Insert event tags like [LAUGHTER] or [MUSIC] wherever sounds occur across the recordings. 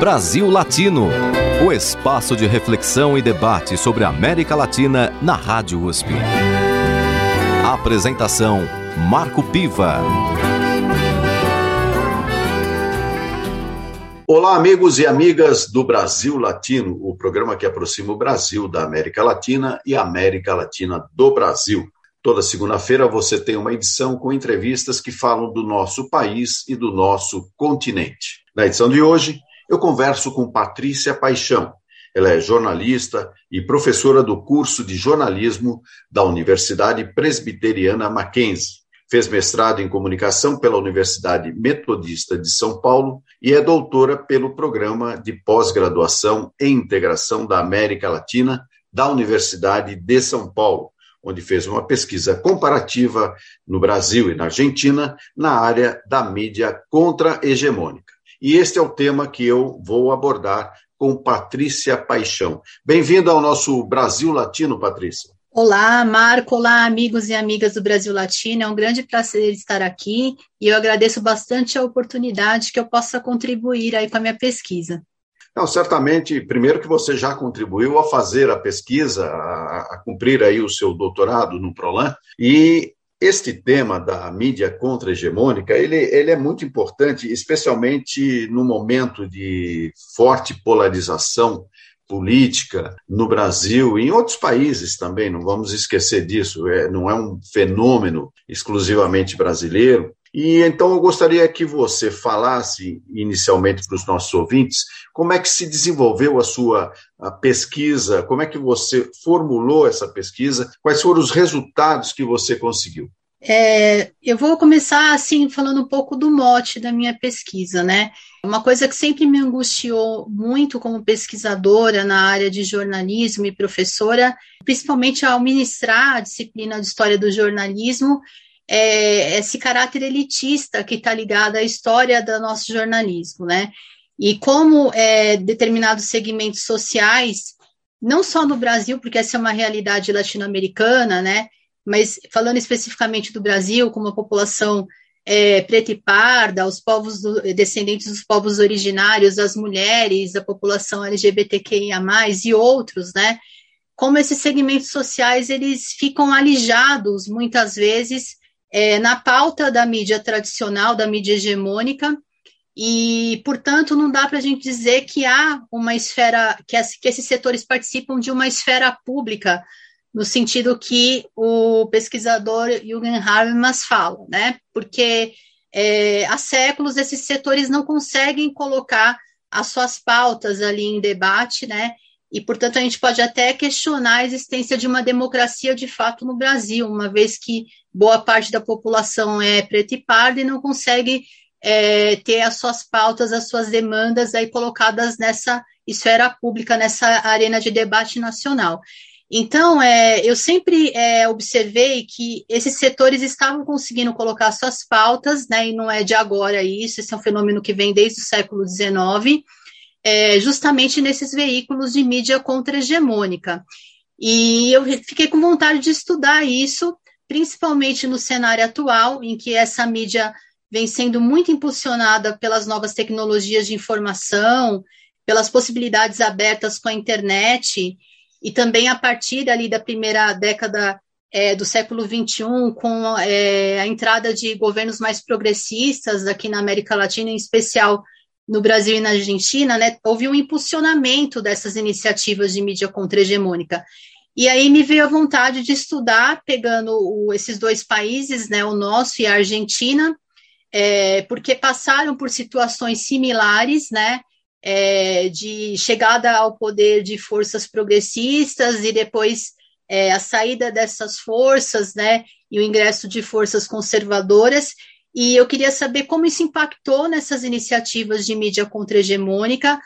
Brasil Latino, o espaço de reflexão e debate sobre a América Latina na Rádio USP. Apresentação Marco Piva. Olá, amigos e amigas do Brasil Latino, o programa que aproxima o Brasil da América Latina e a América Latina do Brasil. Toda segunda-feira você tem uma edição com entrevistas que falam do nosso país e do nosso continente. Na edição de hoje, eu converso com Patrícia Paixão. Ela é jornalista e professora do curso de jornalismo da Universidade Presbiteriana Mackenzie. Fez mestrado em comunicação pela Universidade Metodista de São Paulo e é doutora pelo programa de pós-graduação em integração da América Latina da Universidade de São Paulo onde fez uma pesquisa comparativa no Brasil e na Argentina na área da mídia contra-hegemônica. E este é o tema que eu vou abordar com Patrícia Paixão. Bem-vinda ao nosso Brasil Latino, Patrícia. Olá, Marco. Olá, amigos e amigas do Brasil Latino. É um grande prazer estar aqui e eu agradeço bastante a oportunidade que eu possa contribuir aí com a minha pesquisa. Não, certamente, primeiro que você já contribuiu a fazer a pesquisa, a, a cumprir aí o seu doutorado no Prolan, e este tema da mídia contra-hegemônica, ele, ele é muito importante, especialmente no momento de forte polarização política no Brasil e em outros países também, não vamos esquecer disso, é, não é um fenômeno exclusivamente brasileiro. E então eu gostaria que você falasse inicialmente para os nossos ouvintes como é que se desenvolveu a sua a pesquisa, como é que você formulou essa pesquisa, quais foram os resultados que você conseguiu. É, eu vou começar assim falando um pouco do mote da minha pesquisa, né? Uma coisa que sempre me angustiou muito como pesquisadora na área de jornalismo e professora, principalmente ao ministrar a disciplina de história do jornalismo, é, esse caráter elitista que está ligado à história do nosso jornalismo, né? E como é, determinados segmentos sociais, não só no Brasil, porque essa é uma realidade latino-americana, né? Mas falando especificamente do Brasil, como a população é, preta e parda, os povos do, descendentes dos povos originários, as mulheres, a população LGBTQIA+, e outros, né? Como esses segmentos sociais, eles ficam alijados, muitas vezes, é, na pauta da mídia tradicional, da mídia hegemônica, e, portanto, não dá para a gente dizer que há uma esfera, que, as, que esses setores participam de uma esfera pública, no sentido que o pesquisador Jürgen Habermas fala, né? Porque é, há séculos esses setores não conseguem colocar as suas pautas ali em debate, né? E, portanto, a gente pode até questionar a existência de uma democracia de fato no Brasil, uma vez que boa parte da população é preta e parda e não consegue é, ter as suas pautas, as suas demandas aí colocadas nessa esfera pública, nessa arena de debate nacional. Então, é, eu sempre é, observei que esses setores estavam conseguindo colocar suas pautas, né, e não é de agora isso, esse é um fenômeno que vem desde o século XIX, é, justamente nesses veículos de mídia contra-hegemônica. E eu fiquei com vontade de estudar isso, principalmente no cenário atual, em que essa mídia vem sendo muito impulsionada pelas novas tecnologias de informação, pelas possibilidades abertas com a internet, e também a partir ali da primeira década é, do século XXI, com é, a entrada de governos mais progressistas aqui na América Latina, em especial no Brasil e na Argentina, né, houve um impulsionamento dessas iniciativas de mídia contra-hegemônica. E aí me veio a vontade de estudar, pegando o, esses dois países, né, o nosso e a Argentina, é, porque passaram por situações similares, né, é, de chegada ao poder de forças progressistas e depois é, a saída dessas forças, né, e o ingresso de forças conservadoras, e eu queria saber como isso impactou nessas iniciativas de mídia contra-hegemônica,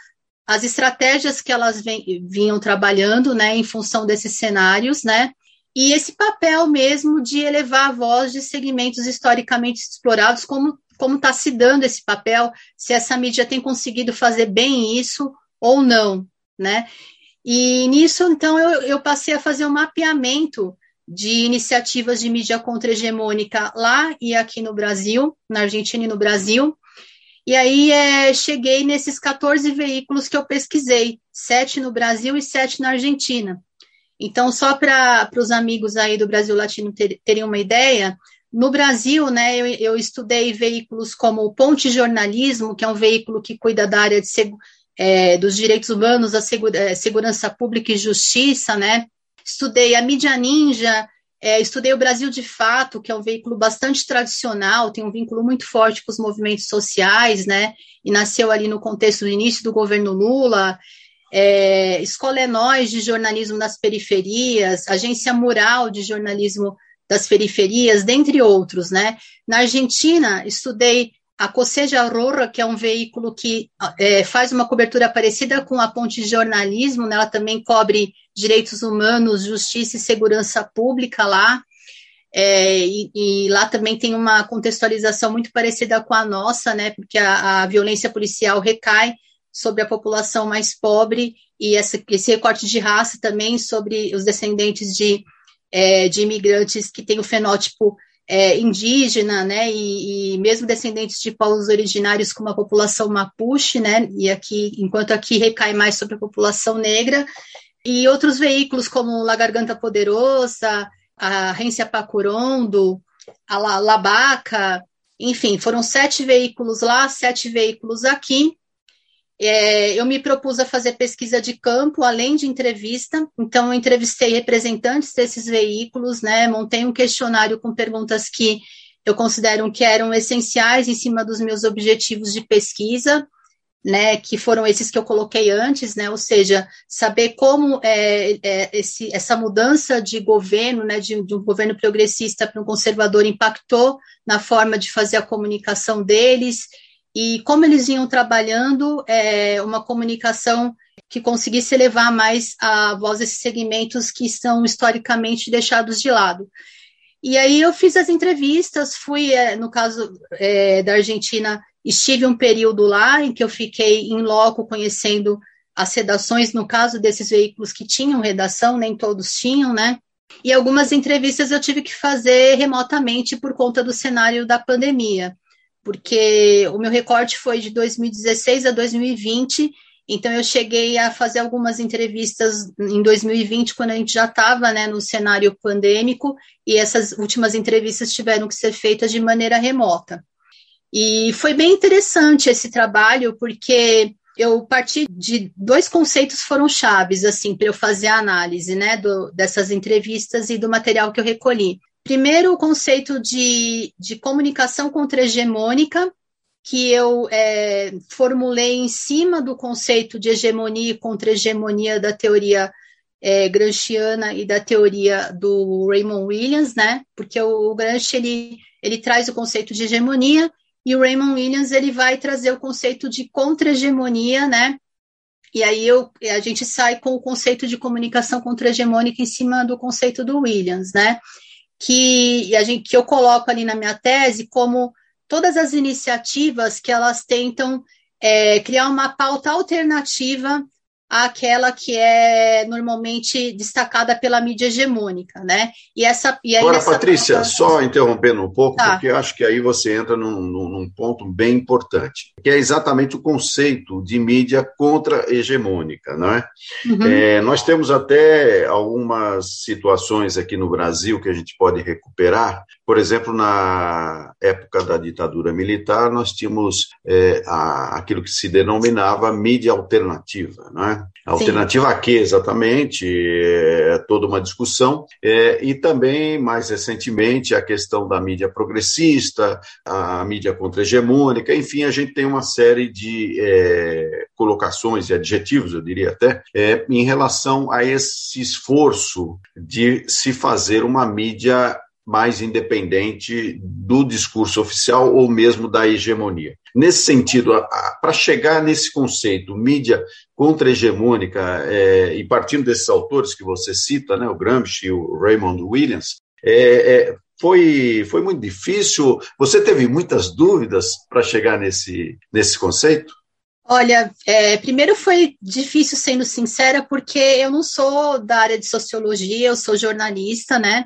as estratégias que elas vinham trabalhando, né, em função desses cenários, né, e esse papel mesmo de elevar a voz de segmentos historicamente explorados, como como está se dando esse papel, se essa mídia tem conseguido fazer bem isso ou não, né? E nisso, então, eu, eu passei a fazer um mapeamento de iniciativas de mídia contra-hegemônica lá e aqui no Brasil, na Argentina e no Brasil. E aí é, cheguei nesses 14 veículos que eu pesquisei, sete no Brasil e sete na Argentina. Então, só para os amigos aí do Brasil Latino ter, terem uma ideia, no Brasil, né, eu, eu, estudei veículos como o Ponte Jornalismo, que é um veículo que cuida da área de, é, dos direitos humanos, a segura, é, segurança pública e justiça, né? Estudei a Mídia Ninja, é, estudei o Brasil de Fato, que é um veículo bastante tradicional, tem um vínculo muito forte com os movimentos sociais, né? E nasceu ali no contexto do início do governo Lula. É, Escola é Nós de jornalismo nas periferias, Agência Mural de jornalismo das periferias, dentre outros, né? Na Argentina, estudei a Coseja Aurora, que é um veículo que é, faz uma cobertura parecida com a Ponte de Jornalismo, né? ela também cobre direitos humanos, justiça e segurança pública lá, é, e, e, lá também tem uma contextualização muito parecida com a nossa, né? Porque a, a violência policial recai sobre a população mais pobre e essa, esse recorte de raça também sobre os descendentes de, é, de imigrantes que têm o fenótipo é, indígena, né, e, e, mesmo descendentes de povos originários como a população mapuche, né, e aqui, enquanto aqui recai mais sobre a população negra, e outros veículos como La Garganta Poderosa, a Rência Pacurondo, a Labaca, enfim, foram sete veículos lá, sete veículos aqui, é, eu me propus a fazer pesquisa de campo, além de entrevista, então eu entrevistei representantes desses veículos, né, montei um questionário com perguntas que eu considero que eram essenciais em cima dos meus objetivos de pesquisa, né, que foram esses que eu coloquei antes, né, ou seja, saber como é, é, esse, essa mudança de governo, né, de, de um governo progressista para um conservador impactou na forma de fazer a comunicação deles, e como eles vinham trabalhando é, uma comunicação que conseguisse levar mais a voz desses segmentos que estão historicamente deixados de lado. E aí eu fiz as entrevistas, fui, é, no caso é, da Argentina, estive um período lá em que eu fiquei em loco conhecendo as redações, no caso desses veículos que tinham redação, nem todos tinham, né? E algumas entrevistas eu tive que fazer remotamente por conta do cenário da pandemia porque o meu recorte foi de 2016 a 2020, então eu cheguei a fazer algumas entrevistas em 2020, quando a gente já estava né, no cenário pandêmico, e essas últimas entrevistas tiveram que ser feitas de maneira remota. E foi bem interessante esse trabalho, porque eu parti de dois conceitos foram chaves assim para eu fazer a análise né do, dessas entrevistas e do material que eu recolhi Primeiro, o conceito de, de comunicação contra-hegemônica, que eu é, formulei em cima do conceito de hegemonia e contra-hegemonia da teoria é, gramsciana e da teoria do Raymond Williams, né? Porque o, o Gramsci ele, ele traz o conceito de hegemonia e o Raymond Williams ele vai trazer o conceito de contra-hegemonia, né? E aí eu, a gente sai com o conceito de comunicação contra-hegemônica em cima do conceito do Williams, né? Que, a gente, que eu coloco ali na minha tese como todas as iniciativas que elas tentam é, criar uma pauta alternativa àquela que é normalmente destacada pela mídia hegemônica, né? E essa e aí Agora, Patrícia, só interrompendo um pouco, tá. porque acho que aí você entra num, num, ponto bem importante, que é exatamente o conceito de mídia contra-hegemônica, não é? Uhum. é? Nós temos até algumas situações aqui no Brasil que a gente pode recuperar, por exemplo, na época da ditadura militar, nós tínhamos é, a, aquilo que se denominava mídia alternativa, não é? Alternativa Sim. a quê exatamente? É toda uma discussão. É, e também, mais recentemente, a questão da mídia progressista, a mídia contra-hegemônica, enfim, a gente tem uma série de é, colocações e adjetivos, eu diria até, é, em relação a esse esforço de se fazer uma mídia mais independente do discurso oficial ou mesmo da hegemonia. Nesse sentido, para chegar nesse conceito, mídia contra-hegemônica, é, e partindo desses autores que você cita, né, o Gramsci e o Raymond Williams, é, é, foi, foi muito difícil? Você teve muitas dúvidas para chegar nesse, nesse conceito? Olha, é, primeiro foi difícil, sendo sincera, porque eu não sou da área de sociologia, eu sou jornalista, né?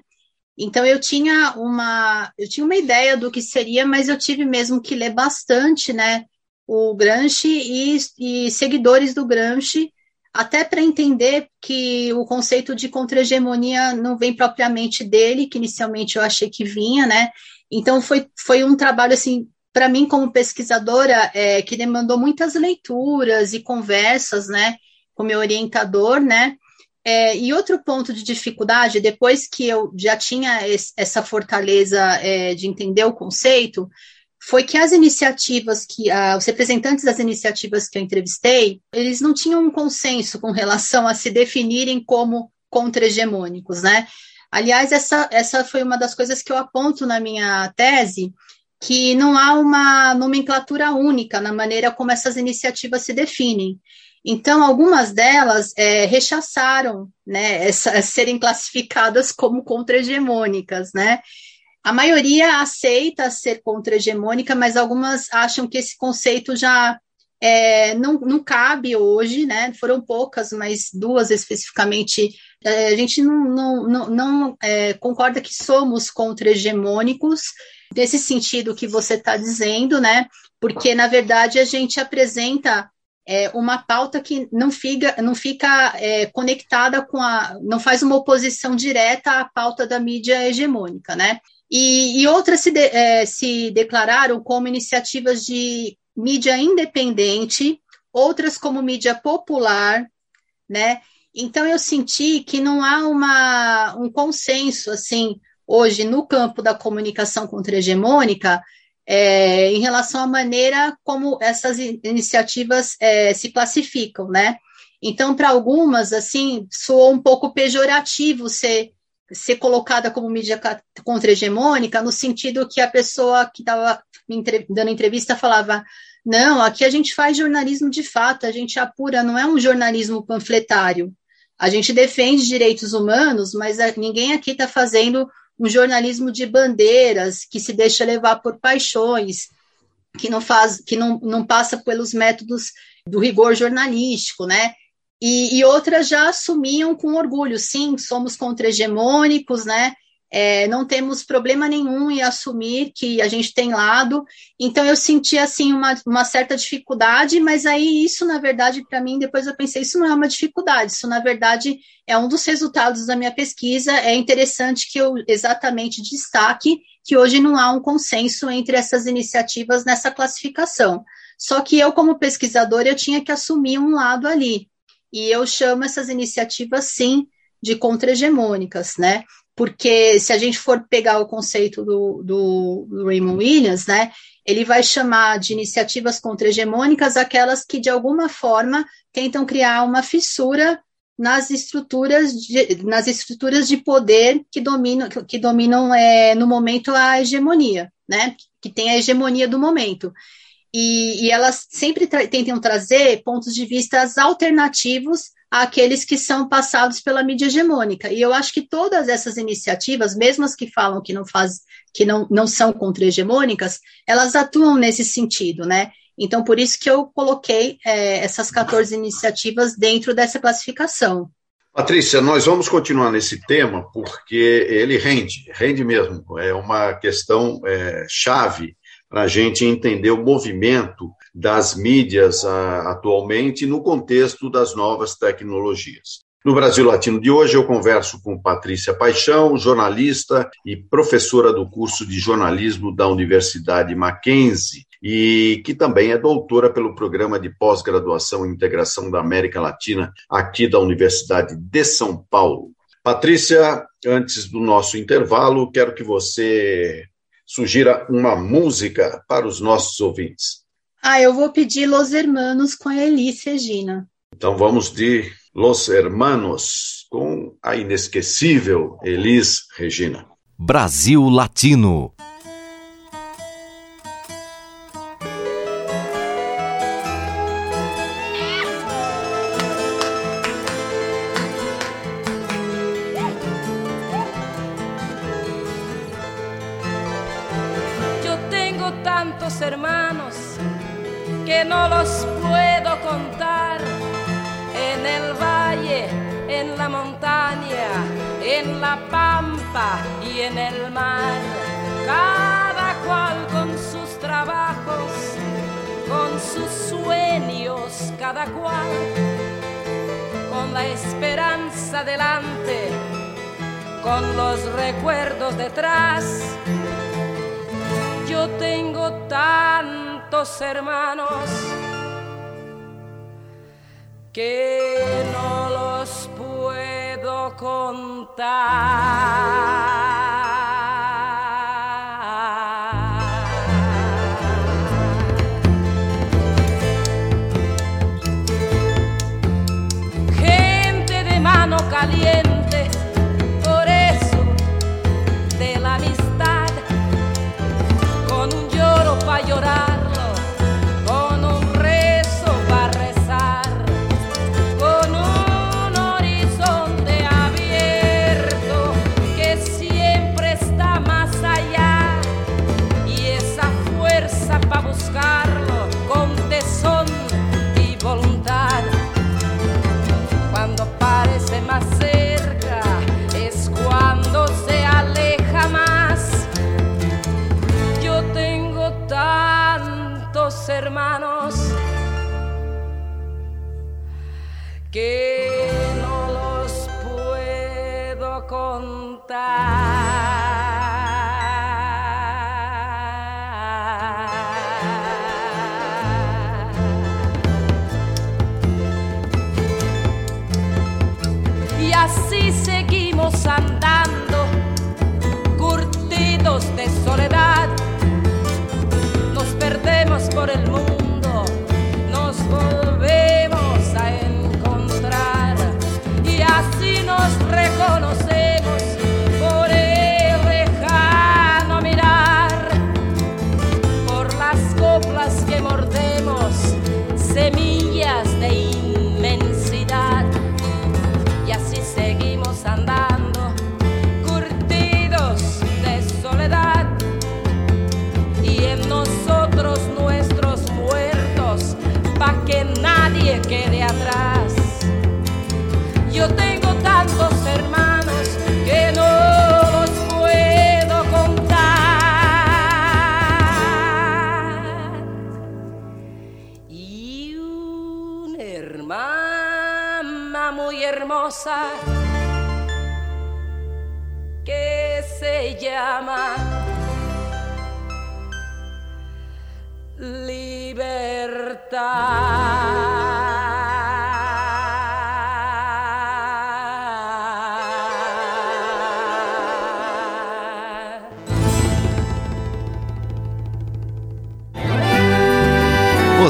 Então eu tinha uma eu tinha uma ideia do que seria, mas eu tive mesmo que ler bastante, né? o Gramsci e, e seguidores do Gramsci, até para entender que o conceito de contra-hegemonia não vem propriamente dele, que inicialmente eu achei que vinha, né? Então foi, foi um trabalho assim para mim como pesquisadora é, que demandou muitas leituras e conversas, né, com meu orientador, né? É, e outro ponto de dificuldade, depois que eu já tinha esse, essa fortaleza é, de entender o conceito, foi que as iniciativas que os representantes das iniciativas que eu entrevistei, eles não tinham um consenso com relação a se definirem como contra-hegemônicos, né? Aliás, essa, essa foi uma das coisas que eu aponto na minha tese, que não há uma nomenclatura única na maneira como essas iniciativas se definem. Então, algumas delas é, rechaçaram né, essa, [LAUGHS] serem classificadas como contra-hegemônicas, né? A maioria aceita ser contra-hegemônica, mas algumas acham que esse conceito já é, não, não cabe hoje, né? Foram poucas, mas duas especificamente. É, a gente não, não, não, não é, concorda que somos contra-hegemônicos, nesse sentido que você está dizendo, né? Porque, na verdade, a gente apresenta é, uma pauta que não fica, não fica é, conectada com a. não faz uma oposição direta à pauta da mídia hegemônica, né? E, e outras se, de, é, se declararam como iniciativas de mídia independente, outras como mídia popular, né? Então eu senti que não há uma, um consenso assim hoje no campo da comunicação contra-hegemônica é, em relação à maneira como essas iniciativas é, se classificam, né? Então, para algumas, assim, soou um pouco pejorativo ser, ser colocada como mídia contra-hegemônica, no sentido que a pessoa que estava dando entrevista falava: não, aqui a gente faz jornalismo de fato, a gente apura, não é um jornalismo panfletário. A gente defende direitos humanos, mas ninguém aqui está fazendo um jornalismo de bandeiras que se deixa levar por paixões, que não faz, que não, não passa pelos métodos do rigor jornalístico, né? E, e outras já assumiam com orgulho, sim, somos contra-hegemônicos, né? É, não temos problema nenhum em assumir que a gente tem lado. Então eu senti assim uma, uma certa dificuldade, mas aí isso na verdade para mim depois eu pensei isso não é uma dificuldade, isso na verdade é um dos resultados da minha pesquisa. É interessante que eu exatamente destaque que hoje não há um consenso entre essas iniciativas nessa classificação. Só que eu como pesquisadora eu tinha que assumir um lado ali. E eu chamo essas iniciativas sim de contra-hegemônicas, né? Porque se a gente for pegar o conceito do, do, do Raymond Williams, né, ele vai chamar de iniciativas contra-hegemônicas aquelas que, de alguma forma, tentam criar uma fissura nas estruturas de, nas estruturas de poder que dominam, que dominam é, no momento a hegemonia, né, que tem a hegemonia do momento. E, e elas sempre tra tentam trazer pontos de vista alternativos àqueles que são passados pela mídia hegemônica. E eu acho que todas essas iniciativas, mesmo as que falam que não faz, que não, não são contra-hegemônicas, elas atuam nesse sentido, né? Então, por isso que eu coloquei é, essas 14 iniciativas dentro dessa classificação. Patrícia, nós vamos continuar nesse tema porque ele rende, rende mesmo. É uma questão é, chave para a gente entender o movimento das mídias ah, atualmente no contexto das novas tecnologias. No Brasil Latino de hoje, eu converso com Patrícia Paixão, jornalista e professora do curso de jornalismo da Universidade Mackenzie, e que também é doutora pelo programa de pós-graduação e integração da América Latina, aqui da Universidade de São Paulo. Patrícia, antes do nosso intervalo, quero que você sugira uma música para os nossos ouvintes. Ah, eu vou pedir Los Hermanos com a Elis Regina. Então vamos de Los Hermanos com a inesquecível Elis Regina. Brasil Latino.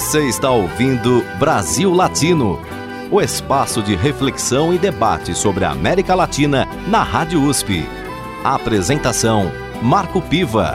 Você está ouvindo Brasil Latino o espaço de reflexão e debate sobre a América Latina na Rádio USP. A apresentação: Marco Piva.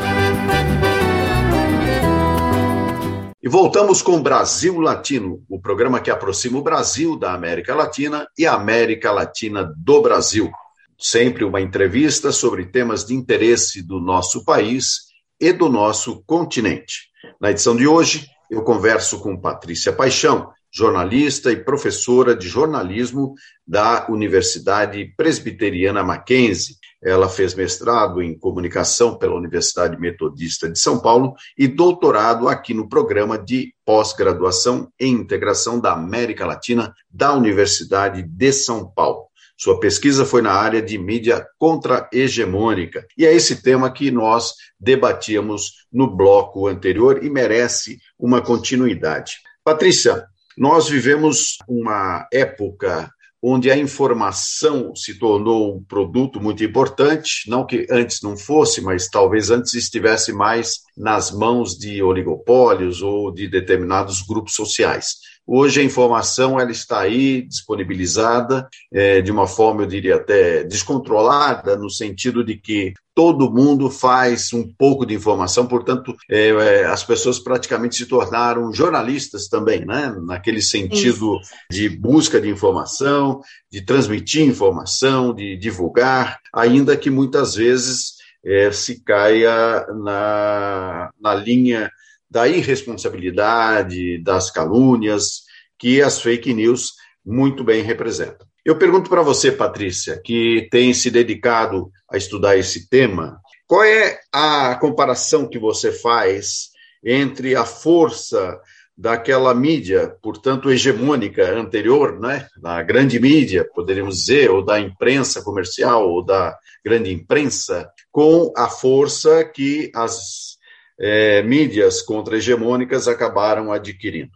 E voltamos com Brasil Latino, o programa que aproxima o Brasil da América Latina e a América Latina do Brasil. Sempre uma entrevista sobre temas de interesse do nosso país e do nosso continente. Na edição de hoje, eu converso com Patrícia Paixão, jornalista e professora de jornalismo da Universidade Presbiteriana Mackenzie. Ela fez mestrado em comunicação pela Universidade Metodista de São Paulo e doutorado aqui no programa de pós-graduação em integração da América Latina da Universidade de São Paulo. Sua pesquisa foi na área de mídia contra-hegemônica. E é esse tema que nós debatíamos no bloco anterior e merece uma continuidade. Patrícia, nós vivemos uma época onde a informação se tornou um produto muito importante, não que antes não fosse, mas talvez antes estivesse mais nas mãos de oligopólios ou de determinados grupos sociais. Hoje a informação ela está aí disponibilizada é, de uma forma, eu diria até descontrolada, no sentido de que todo mundo faz um pouco de informação, portanto, é, é, as pessoas praticamente se tornaram jornalistas também, né? naquele sentido Isso. de busca de informação, de transmitir informação, de divulgar, ainda que muitas vezes é, se caia na, na linha da irresponsabilidade, das calúnias que as fake news muito bem representam. Eu pergunto para você, Patrícia, que tem se dedicado a estudar esse tema, qual é a comparação que você faz entre a força daquela mídia, portanto, hegemônica anterior, né, da grande mídia, poderíamos dizer, ou da imprensa comercial, ou da grande imprensa, com a força que as é, mídias contra-hegemônicas acabaram adquirindo.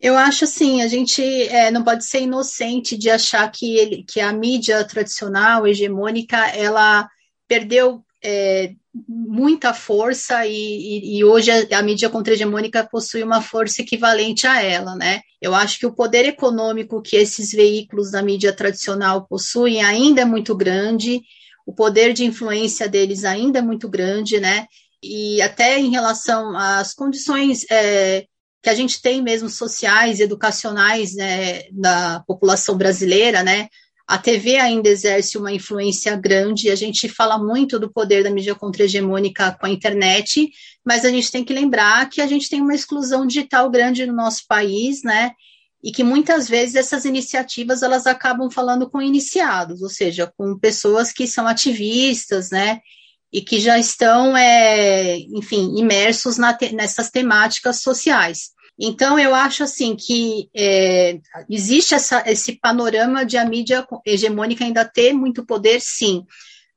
Eu acho assim, a gente é, não pode ser inocente de achar que, ele, que a mídia tradicional, hegemônica, ela perdeu é, muita força e, e, e, hoje a, a mídia contra-hegemônica possui uma força equivalente a ela, né? Eu acho que o poder econômico que esses veículos da mídia tradicional possuem ainda é muito grande, o poder de influência deles ainda é muito grande, né? E até em relação às condições é, que a gente tem mesmo sociais, educacionais né, da população brasileira, né? A TV ainda exerce uma influência grande, a gente fala muito do poder da mídia contra-hegemônica com a internet, mas a gente tem que lembrar que a gente tem uma exclusão digital grande no nosso país, né? E que muitas vezes essas iniciativas elas acabam falando com iniciados, ou seja, com pessoas que são ativistas, né? E que já estão, é, enfim, imersos te nessas temáticas sociais. Então, eu acho assim que é, existe essa, esse panorama de a mídia hegemônica ainda ter muito poder, sim,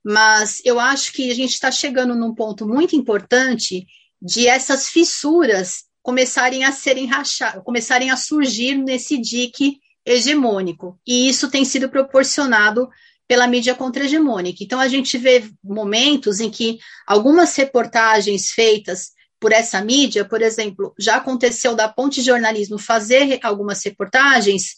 mas eu acho que a gente está chegando num ponto muito importante de essas fissuras começarem a serem rachadas, começarem a surgir nesse dique hegemônico, e isso tem sido proporcionado pela mídia contra-hegemônica. Então, a gente vê momentos em que algumas reportagens feitas por essa mídia, por exemplo, já aconteceu da Ponte Jornalismo fazer algumas reportagens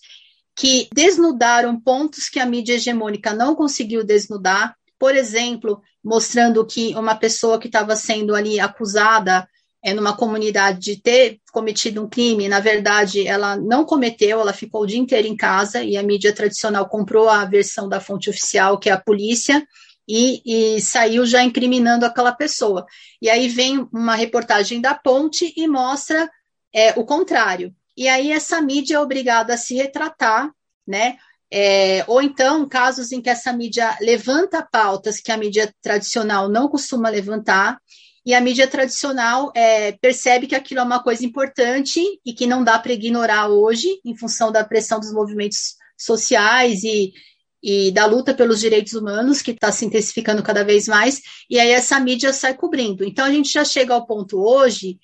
que desnudaram pontos que a mídia hegemônica não conseguiu desnudar, por exemplo, mostrando que uma pessoa que estava sendo ali acusada é, numa comunidade de ter cometido um crime, na verdade, ela não cometeu, ela ficou o dia inteiro em casa e a mídia tradicional comprou a versão da fonte oficial, que é a polícia, e, e, saiu já incriminando aquela pessoa. E aí vem uma reportagem da Ponte e mostra é, o contrário. E aí essa mídia é obrigada a se retratar, né? É, ou então casos em que essa mídia levanta pautas que a mídia tradicional não costuma levantar, e a mídia tradicional é, percebe que aquilo é uma coisa importante e que não dá para ignorar hoje, em função da pressão dos movimentos sociais e, e da luta pelos direitos humanos, que está se intensificando cada vez mais, e aí essa mídia sai cobrindo. Então, a gente já chega ao ponto hoje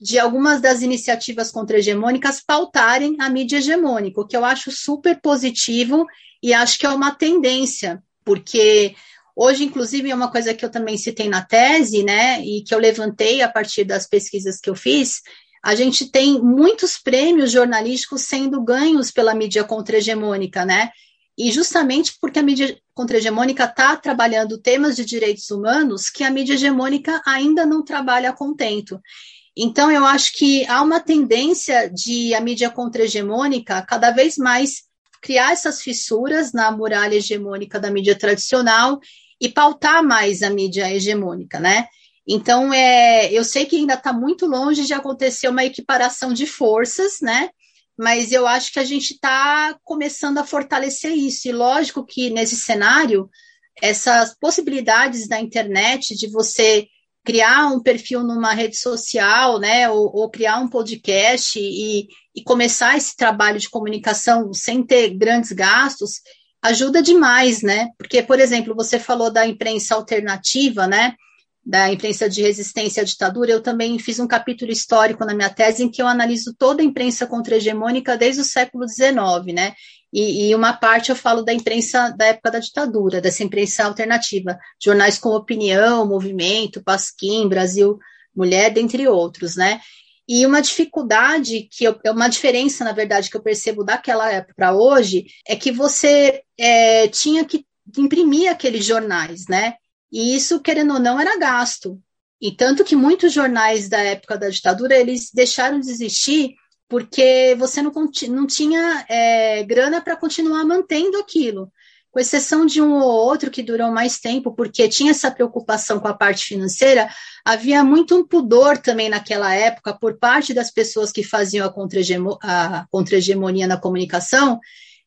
de algumas das iniciativas contra-hegemônicas pautarem a mídia hegemônica, o que eu acho super positivo e acho que é uma tendência, porque hoje, inclusive, é uma coisa que eu também citei na tese, né, e que eu levantei a partir das pesquisas que eu fiz, a gente tem muitos prêmios jornalísticos sendo ganhos pela mídia contra-hegemônica, né? E justamente porque a mídia contra-hegemônica está trabalhando temas de direitos humanos que a mídia hegemônica ainda não trabalha a contento. Então, eu acho que há uma tendência de a mídia contra-hegemônica cada vez mais criar essas fissuras na muralha hegemônica da mídia tradicional e pautar mais a mídia hegemônica, né? Então, é, eu sei que ainda está muito longe de acontecer uma equiparação de forças, né? mas eu acho que a gente está começando a fortalecer isso. E lógico que nesse cenário, essas possibilidades da internet de você criar um perfil numa rede social, né, ou, ou criar um podcast e, e, começar esse trabalho de comunicação sem ter grandes gastos, ajuda demais, né? Porque, por exemplo, você falou da imprensa alternativa, né? da imprensa de resistência à ditadura, eu também fiz um capítulo histórico na minha tese em que eu analiso toda a imprensa contra-hegemônica desde o século XIX, né? E, e, uma parte eu falo da imprensa da época da ditadura, dessa imprensa alternativa, jornais com opinião, movimento, Pasquim, Brasil Mulher, dentre outros, né? E uma dificuldade que eu, uma diferença, na verdade, que eu percebo daquela época para hoje é que você é, tinha que imprimir aqueles jornais, né? E isso, querendo ou não, era gasto. E tanto que muitos jornais da época da ditadura, eles deixaram de existir porque você não, não tinha é, grana para continuar mantendo aquilo. Com exceção de um ou outro que durou mais tempo, porque tinha essa preocupação com a parte financeira, havia muito um pudor também naquela época por parte das pessoas que faziam a contra-hegemonia na comunicação,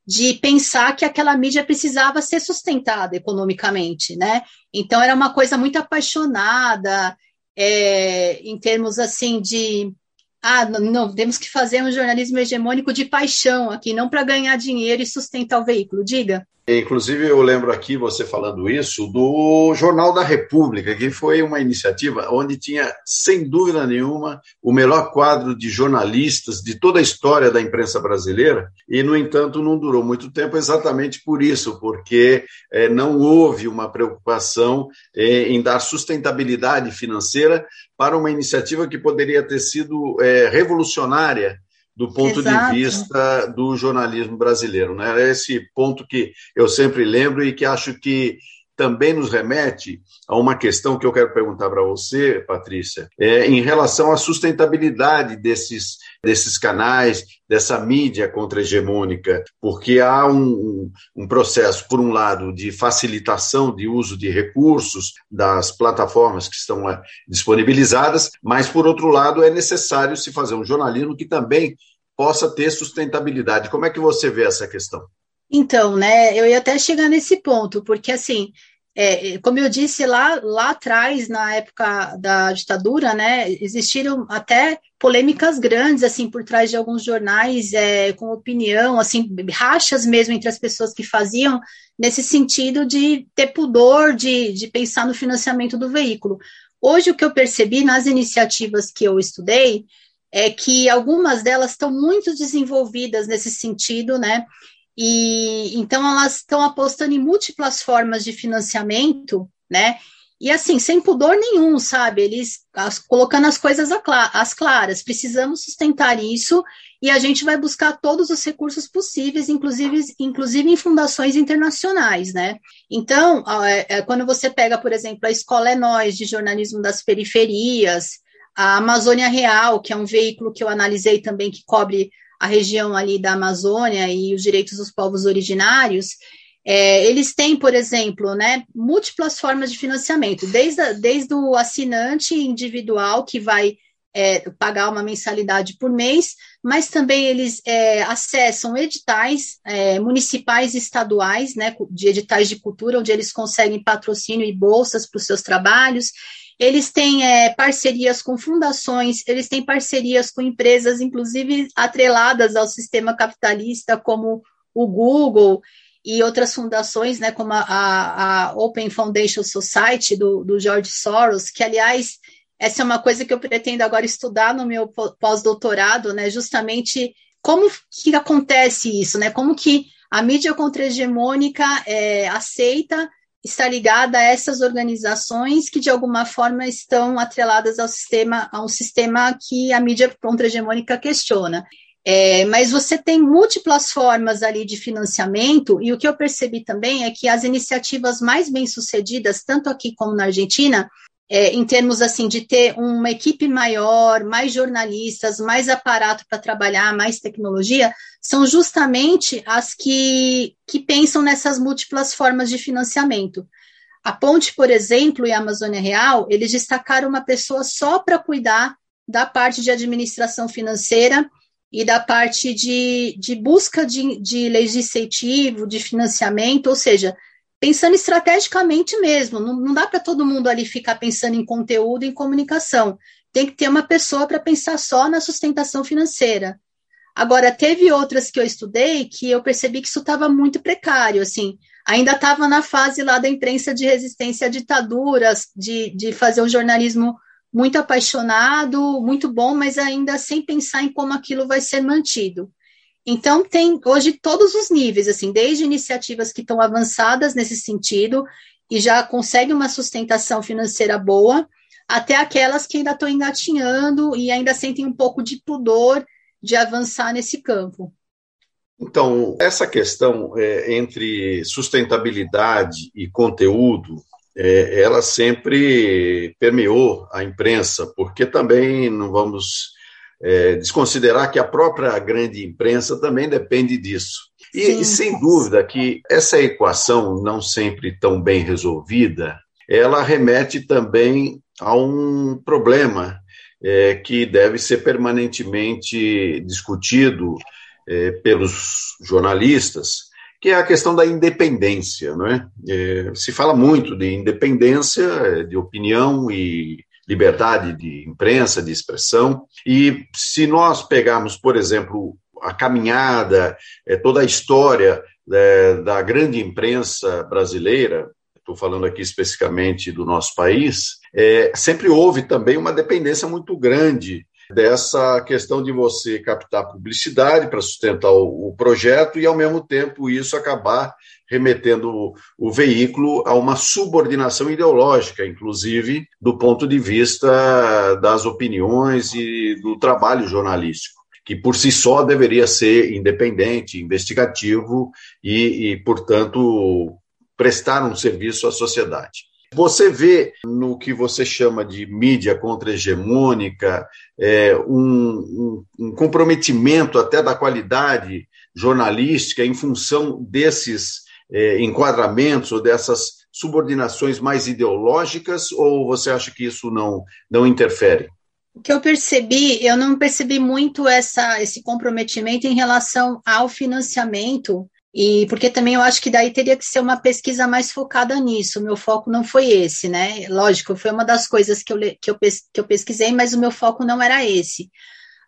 de pensar que aquela mídia precisava ser sustentada economicamente, né? Então era uma coisa muito apaixonada, é, em termos assim de ah, não, temos que fazer um jornalismo hegemônico de paixão aqui, não para ganhar dinheiro e sustentar o veículo. Diga. Inclusive, eu lembro aqui, você falando isso, do Jornal da República, que foi uma iniciativa onde tinha, sem dúvida nenhuma, o melhor quadro de jornalistas de toda a história da imprensa brasileira, e, no entanto, não durou muito tempo exatamente por isso, porque é, não houve uma preocupação é, em dar sustentabilidade financeira para uma iniciativa que poderia ter sido é, revolucionária do ponto Exato. de vista do jornalismo brasileiro. Né? É esse ponto que eu sempre lembro e que acho que também nos remete a uma questão que eu quero perguntar para você, Patrícia, é, em relação à sustentabilidade desses, desses canais, dessa mídia contra-hegemônica, porque há um, um processo, por um lado, de facilitação de uso de recursos das plataformas que estão lá disponibilizadas, mas, por outro lado, é necessário se fazer um jornalismo que também possa ter sustentabilidade. Como é que você vê essa questão? Então, né, eu ia até chegar nesse ponto, porque assim, é, como eu disse lá, lá atrás, na época da ditadura, né, existiram até polêmicas grandes, assim, por trás de alguns jornais, é, com opinião, assim, rachas mesmo entre as pessoas que faziam, nesse sentido de ter pudor de, de pensar no financiamento do veículo. Hoje, o que eu percebi nas iniciativas que eu estudei, é que algumas delas estão muito desenvolvidas nesse sentido, né? E então elas estão apostando em múltiplas formas de financiamento, né? E assim, sem pudor nenhum, sabe? Eles as, colocando as coisas às claras. Precisamos sustentar isso e a gente vai buscar todos os recursos possíveis, inclusive, inclusive em fundações internacionais, né? Então, é, é, quando você pega, por exemplo, a Escola é Nós, de jornalismo das periferias, a Amazônia Real, que é um veículo que eu analisei também, que cobre a região ali da Amazônia e os direitos dos povos originários, é, eles têm, por exemplo, né, múltiplas formas de financiamento, desde, desde o assinante individual que vai é, pagar uma mensalidade por mês, mas também eles é, acessam editais é, municipais e estaduais, né, de editais de cultura, onde eles conseguem patrocínio e bolsas para os seus trabalhos. Eles têm é, parcerias com fundações, eles têm parcerias com empresas, inclusive atreladas ao sistema capitalista, como o Google e outras fundações, né, como a, a Open Foundation Society do, do George Soros, que, aliás, essa é uma coisa que eu pretendo agora estudar no meu pós-doutorado, né, justamente como que acontece isso, né, como que a mídia contra-hegemônica é, aceita está ligada a essas organizações que de alguma forma estão atreladas ao sistema, a um sistema que a mídia contra-hegemônica questiona. É, mas você tem múltiplas formas ali de financiamento, e o que eu percebi também é que as iniciativas mais bem-sucedidas, tanto aqui como na Argentina, é, em termos assim de ter uma equipe maior, mais jornalistas, mais aparato para trabalhar, mais tecnologia, são justamente as que, que pensam nessas múltiplas formas de financiamento. A Ponte, por exemplo, e a Amazônia Real, eles destacaram uma pessoa só para cuidar da parte de administração financeira e da parte de, de busca de, de legislativo, de financiamento, ou seja, pensando estrategicamente mesmo. Não, não dá para todo mundo ali ficar pensando em conteúdo em comunicação. Tem que ter uma pessoa para pensar só na sustentação financeira. Agora, teve outras que eu estudei que eu percebi que isso estava muito precário, assim, ainda estava na fase lá da imprensa de resistência a ditaduras, de, de fazer um jornalismo muito apaixonado, muito bom, mas ainda sem pensar em como aquilo vai ser mantido. Então, tem hoje todos os níveis, assim, desde iniciativas que estão avançadas nesse sentido e já conseguem uma sustentação financeira boa, até aquelas que ainda estão engatinhando e ainda sentem um pouco de pudor de avançar nesse campo. Então, essa questão é, entre sustentabilidade e conteúdo, é, ela sempre permeou a imprensa, porque também não vamos é, desconsiderar que a própria grande imprensa também depende disso. E, e, sem dúvida que essa equação, não sempre tão bem resolvida, ela remete também a um problema é, que deve ser permanentemente discutido é, pelos jornalistas, que é a questão da independência. Não é? é se fala muito de independência de opinião e liberdade de imprensa, de expressão. E se nós pegarmos, por exemplo, a caminhada, é, toda a história é, da grande imprensa brasileira, estou falando aqui especificamente do nosso país, é, sempre houve também uma dependência muito grande dessa questão de você captar publicidade para sustentar o, o, projeto e, ao mesmo tempo, isso acabar remetendo o, o, veículo a uma subordinação ideológica, inclusive do ponto de vista das opiniões e do trabalho jornalístico que por si só deveria ser independente, investigativo e, e portanto, prestar um serviço à sociedade. Você vê no que você chama de mídia contra-hegemônica é, um, um, um, comprometimento até da qualidade jornalística em função desses é, enquadramentos ou dessas subordinações mais ideológicas, ou você acha que isso não, não interfere? O que eu percebi, eu não percebi muito essa, esse comprometimento em relação ao financiamento, e porque também eu acho que daí teria que ser uma pesquisa mais focada nisso. O meu foco não foi esse, né? Lógico, foi uma das coisas que eu, que eu, que eu pesquisei, mas o meu foco não era esse.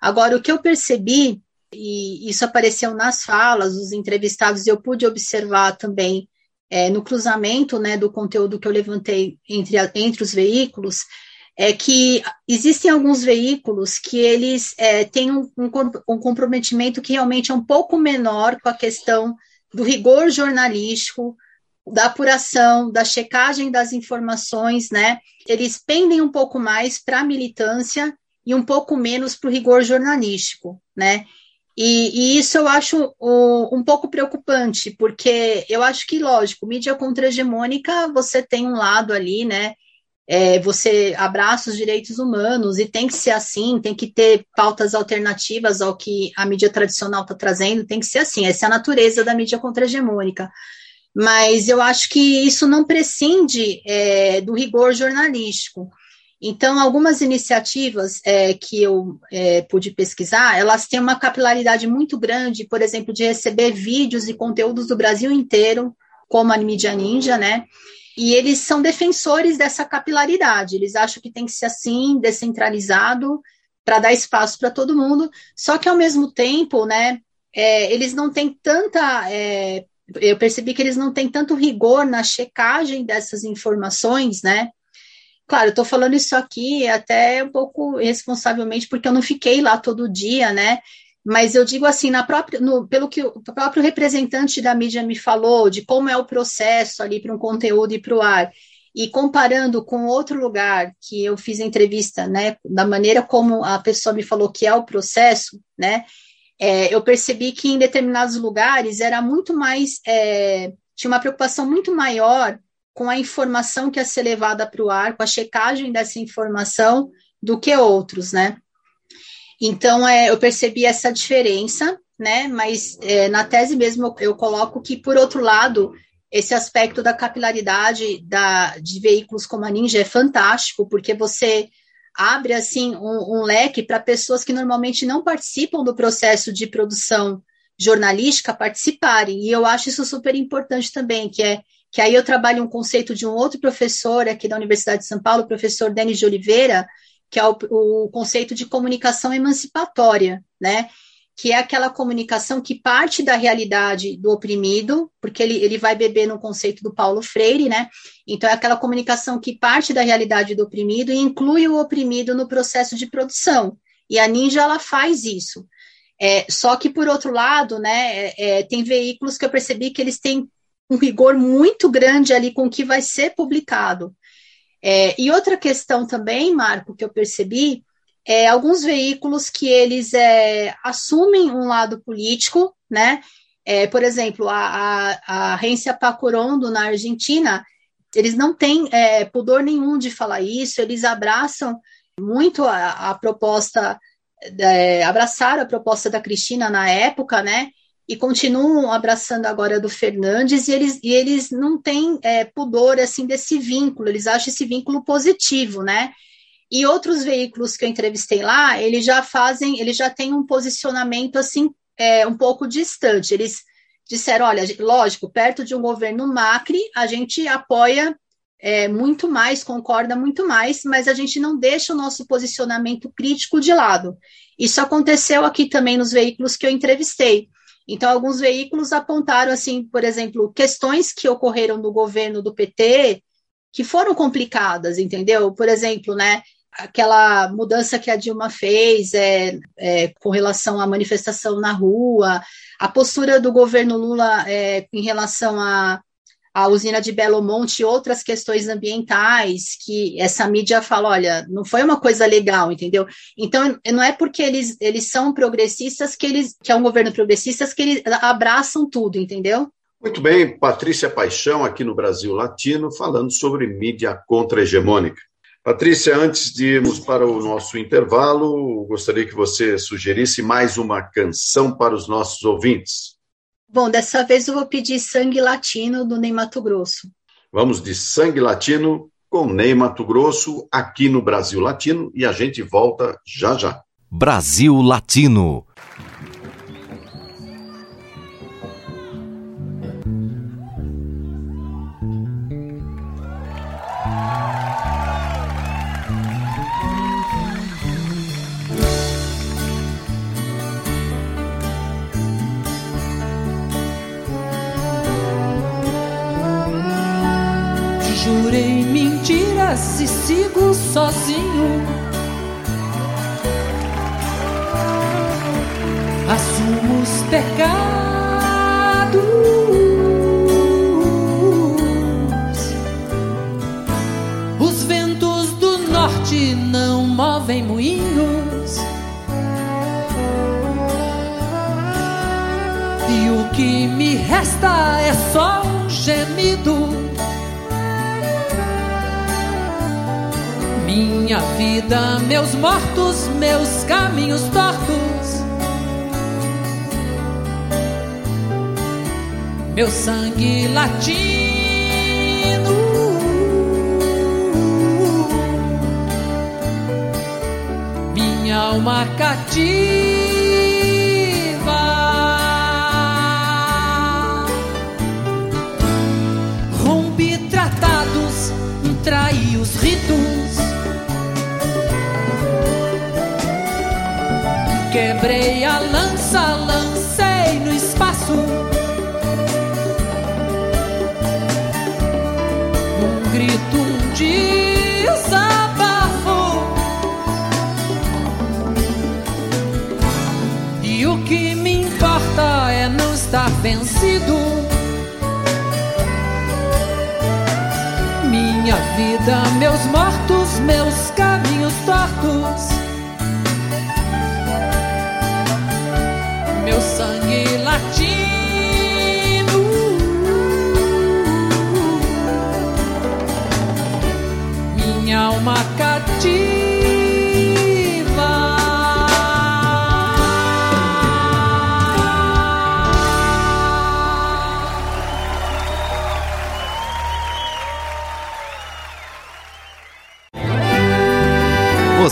Agora, o que eu percebi, e isso apareceu nas falas dos entrevistados, eu pude observar também é, no cruzamento né, do conteúdo que eu levantei entre, entre os veículos, é que existem alguns veículos que eles é, têm um, um, um, comprometimento que realmente é um pouco menor com a questão do rigor jornalístico, da apuração, da checagem das informações, né? Eles pendem um pouco mais para a militância e um pouco menos para o rigor jornalístico, né? E, e, isso eu acho um, um pouco preocupante, porque eu acho que, lógico, mídia contra-hegemônica, você tem um lado ali, né? É, você abraça os direitos humanos e tem que ser assim, tem que ter pautas alternativas ao que a mídia tradicional está trazendo, tem que ser assim, essa é a natureza da mídia contra-hegemônica. Mas eu acho que isso não prescinde é, do rigor jornalístico. Então, algumas iniciativas é, que eu é, pude pesquisar, elas têm uma capilaridade muito grande, por exemplo, de receber vídeos e conteúdos do Brasil inteiro, como a Mídia Ninja, né? E eles são defensores dessa capilaridade, eles acham que tem que ser assim, descentralizado, para dar espaço para todo mundo, só que ao mesmo tempo, né, é, eles não têm tanta. É, eu percebi que eles não têm tanto rigor na checagem dessas informações, né? Claro, estou falando isso aqui até um pouco responsavelmente, porque eu não fiquei lá todo dia, né? Mas eu digo assim, na própria, no, pelo que o próprio representante da mídia me falou, de como é o processo ali para um conteúdo e para o ar, e comparando com outro lugar que eu fiz entrevista, né, da maneira como a pessoa me falou que é o processo, né, é, eu percebi que em determinados lugares era muito mais, é, tinha uma preocupação muito maior com a informação que ia ser levada para o ar, com a checagem dessa informação, do que outros, né? Então, é, eu percebi essa diferença, né? Mas é, na tese mesmo eu, eu, coloco que, por outro lado, esse aspecto da capilaridade da, de veículos como a Ninja é fantástico, porque você abre assim um, um leque para pessoas que normalmente não participam do processo de produção jornalística participarem. E eu acho isso super importante também, que é que aí eu trabalho um conceito de um outro professor aqui da Universidade de São Paulo, o professor Denis de Oliveira, que é o, o conceito de comunicação emancipatória, né? que é aquela comunicação que parte da realidade do oprimido, porque ele, ele vai beber no conceito do Paulo Freire, né? Então, é aquela comunicação que parte da realidade do oprimido e inclui o oprimido no processo de produção. E a Ninja, ela faz isso. É, só que, por outro lado, né, é, é tem veículos que eu percebi que eles têm um rigor muito grande ali com o que vai ser publicado. É, e outra questão também, Marco, que eu percebi, é alguns veículos que eles é, assumem um lado político, né? É, por exemplo, a, a, a Pacorondo, na Argentina, eles não têm é, pudor nenhum de falar isso, eles abraçam muito a, a proposta, é, abraçaram a proposta da Cristina na época, né? E continuam abraçando agora do Fernandes e eles, e eles não têm é, pudor assim desse vínculo, eles acham esse vínculo positivo, né? E outros veículos que eu entrevistei lá, eles já fazem, eles já têm um posicionamento assim é, um pouco distante. Eles disseram, olha, lógico, perto de um governo Macri, a gente apoia é, muito mais, concorda muito mais, mas a gente não deixa o nosso posicionamento crítico de lado. Isso aconteceu aqui também nos veículos que eu entrevistei. Então, alguns veículos apontaram, assim, por exemplo, questões que ocorreram no governo do PT que foram complicadas, entendeu? Por exemplo, né, aquela mudança que a Dilma fez é, é, com relação à manifestação na rua, a postura do governo Lula é, em relação a a usina de Belo Monte e outras questões ambientais que essa mídia fala, olha, não foi uma coisa legal, entendeu? Então, não é porque eles, eles são progressistas que eles, que é um governo progressista, que eles abraçam tudo, entendeu? Muito bem, Patrícia Paixão, aqui no Brasil Latino, falando sobre mídia contra-hegemônica. Patrícia, antes de irmos para o nosso intervalo, gostaria que você sugerisse mais uma canção para os nossos ouvintes. Bom, dessa vez eu vou pedir Sangue Latino do Ney Mato Grosso. Vamos de Sangue Latino com Ney Mato Grosso aqui no Brasil Latino e a gente volta já já. Brasil Latino. Sozinho. Assumo os pecados. Os ventos do norte não movem moinhos. E o que me resta é só um gemido. Minha vida, meus mortos, meus caminhos tortos. Meu sangue latino. Minha alma cativa. Rompi tratados, traí os ritos. Meus mortos,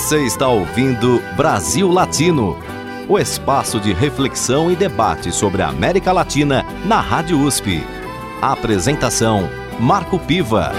Você está ouvindo Brasil Latino o espaço de reflexão e debate sobre a América Latina na Rádio USP. A apresentação: Marco Piva.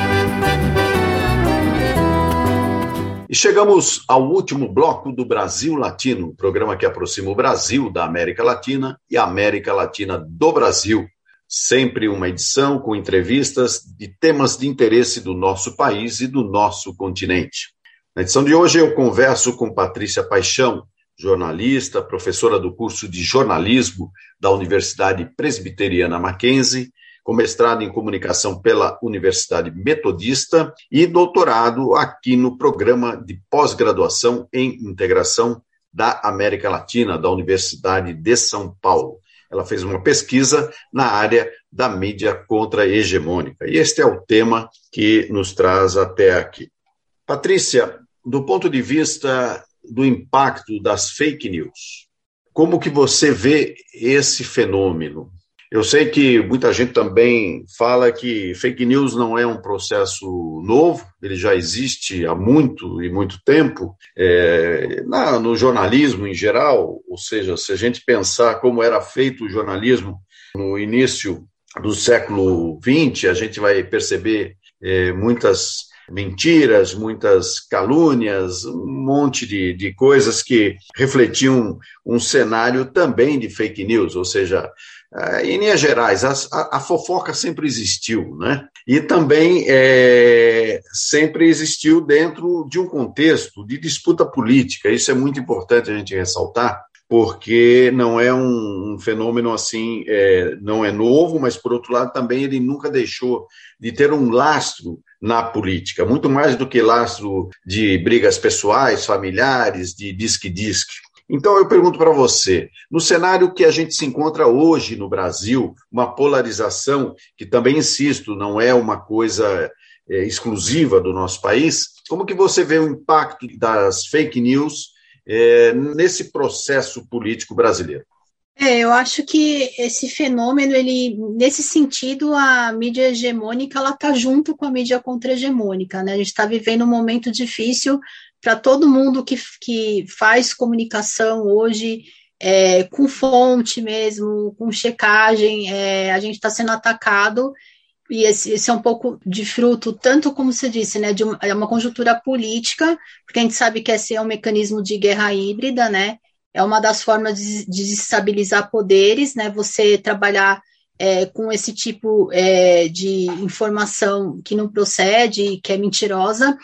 E chegamos ao último bloco do Brasil Latino, programa que aproxima o Brasil da América Latina e a América Latina do Brasil. Sempre uma edição com entrevistas de temas de interesse do nosso país e do nosso continente. Na edição de hoje eu converso com Patrícia Paixão, jornalista, professora do curso de jornalismo da Universidade Presbiteriana Mackenzie, com mestrado em comunicação pela Universidade Metodista e doutorado aqui no programa de pós-graduação em integração da América Latina da Universidade de São Paulo. Ela fez uma pesquisa na área da mídia contra-hegemônica. E este é o tema que nos traz até aqui. Patrícia, do ponto de vista do impacto das fake news. Como que você vê esse fenômeno? Eu sei que muita gente também fala que fake news não é um processo novo, ele já existe há muito e muito tempo é, na, no jornalismo em geral, ou seja, se a gente pensar como era feito o jornalismo no início do século XX, a gente vai perceber é, muitas mentiras, muitas calúnias, um monte de, de coisas que refletiam um cenário também de fake news, ou seja, eh, em linhas gerais, a, a, a, fofoca sempre existiu, né? E também é, sempre existiu dentro de um contexto de disputa política. Isso é muito importante a gente ressaltar, porque não é um, um fenômeno assim, é, não é novo, mas por outro lado também ele nunca deixou de ter um lastro na política, muito mais do que lastro de brigas pessoais, familiares, de disque-disque. Então eu pergunto para você, no cenário que a gente se encontra hoje no Brasil, uma polarização que também insisto, não é uma coisa é, exclusiva do nosso país, como que você vê o impacto das fake news é, nesse processo político brasileiro? É, eu acho que esse fenômeno, ele, nesse sentido, a mídia hegemônica, ela está junto com a mídia contra-hegemônica, né? A gente está vivendo um momento difícil para todo mundo que, que faz comunicação hoje, é, com fonte mesmo, com checagem, é, a gente está sendo atacado, e esse, esse, é um pouco de fruto, tanto como você disse, né, de uma, é uma conjuntura política, porque a gente sabe que esse é um mecanismo de guerra híbrida, né, é uma das formas de, de desestabilizar poderes, né? Você trabalhar é, com esse tipo é, de informação que não procede, que é mentirosa,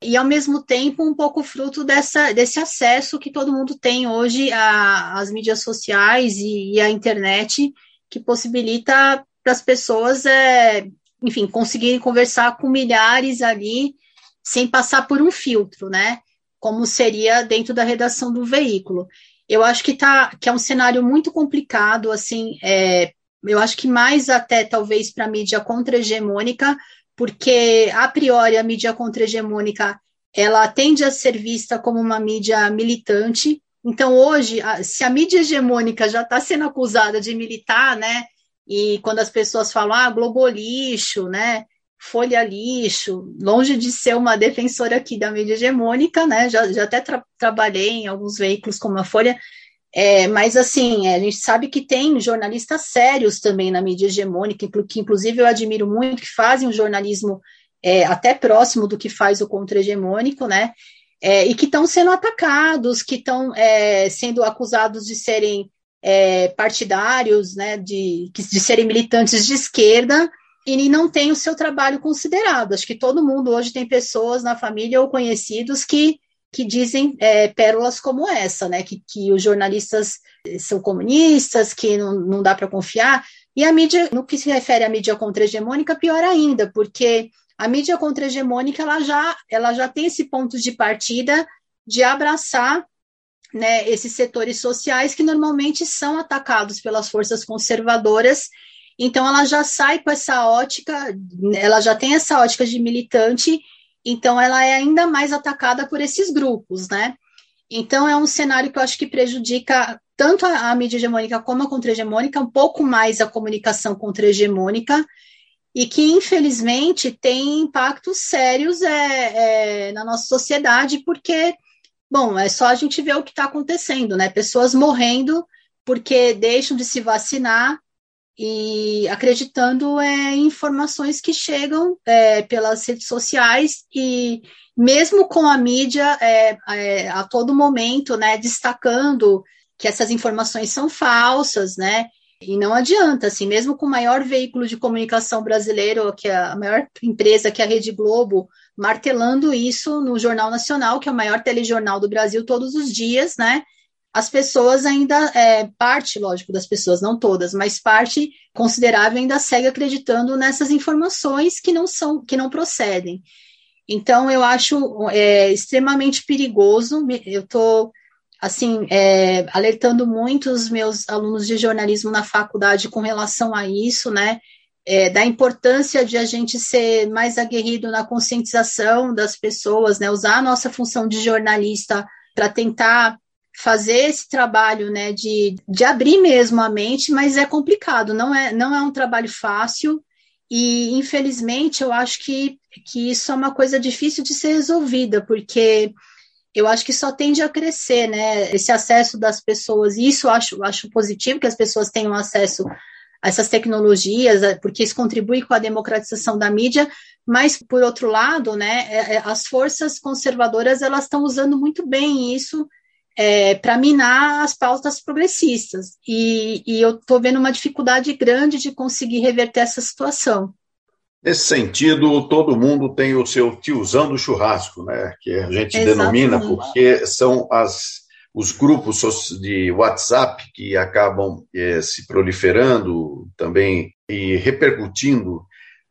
e ao mesmo tempo um pouco fruto dessa, desse acesso que todo mundo tem hoje às mídias sociais e, e à internet, que possibilita para as pessoas, é, enfim, conseguirem conversar com milhares ali sem passar por um filtro, né? Como seria dentro da redação do veículo eu acho que tá que é um cenário muito complicado, assim, é, eu acho que mais até talvez para a mídia contra-hegemônica, porque a priori a mídia contra-hegemônica ela tende a ser vista como uma mídia militante. Então, hoje, se a mídia hegemônica já está sendo acusada de militar, né? E quando as pessoas falam, ah, Globo lixo, né? Folha Lixo, longe de ser uma defensora aqui da mídia hegemônica, né? Já, já até tra trabalhei em alguns veículos como a Folha, é, mas assim, a gente sabe que tem jornalistas sérios também na mídia hegemônica, que inclusive eu admiro muito, que fazem um jornalismo é, até próximo do que faz o contra-hegemônico, né? É, e que estão sendo atacados, que estão é, sendo acusados de serem é, partidários, né? De, de serem militantes de esquerda, e não tem o seu trabalho considerado. Acho que todo mundo hoje tem pessoas na família ou conhecidos que, que dizem é, pérolas como essa, né? Que, que os jornalistas são comunistas, que não, não dá para confiar. E a mídia, no que se refere à mídia contra-hegemônica, pior ainda, porque a mídia contra-hegemônica ela já, ela já tem esse ponto de partida de abraçar né, esses setores sociais que normalmente são atacados pelas forças conservadoras então ela já sai com essa ótica, ela já tem essa ótica de militante, então ela é ainda mais atacada por esses grupos, né? Então é um cenário que eu acho que prejudica tanto a, a mídia hegemônica como a contra-hegemônica, um pouco mais a comunicação contra-hegemônica, e que infelizmente tem impactos sérios é, é, na nossa sociedade, porque, bom, é só a gente ver o que está acontecendo, né? Pessoas morrendo porque deixam de se vacinar e acreditando é, em informações que chegam é, pelas redes sociais e mesmo com a mídia é, é, a todo momento, né, destacando que essas informações são falsas, né, e não adianta, assim, mesmo com o maior veículo de comunicação brasileiro, que é a maior empresa, que é a Rede Globo, martelando isso no Jornal Nacional, que é o maior telejornal do Brasil todos os dias, né, as pessoas ainda, é, parte, lógico, das pessoas, não todas, mas parte considerável ainda segue acreditando nessas informações que não são, que não procedem. Então, eu acho é, extremamente perigoso. Eu estou, assim, é, alertando muito os meus alunos de jornalismo na faculdade com relação a isso, né? É, da importância de a gente ser mais aguerrido na conscientização das pessoas, né? Usar a nossa função de jornalista para tentar fazer esse trabalho, né, de, de abrir mesmo a mente, mas é complicado, não é, não é um trabalho fácil, e infelizmente eu acho que, que isso é uma coisa difícil de ser resolvida, porque eu acho que só tende a crescer, né, esse acesso das pessoas, e isso eu acho, acho positivo que as pessoas tenham acesso a essas tecnologias, porque isso contribui com a democratização da mídia, Mas, por outro lado, né, é, é, as forças conservadoras elas estão usando muito bem isso é, para minar as pautas progressistas. E, e eu estou vendo uma dificuldade grande de conseguir reverter essa situação. Nesse sentido, todo mundo tem o seu tiozão do churrasco, né? Que a gente Exatamente. denomina, porque são as, os grupos de WhatsApp que acabam é, se proliferando também e repercutindo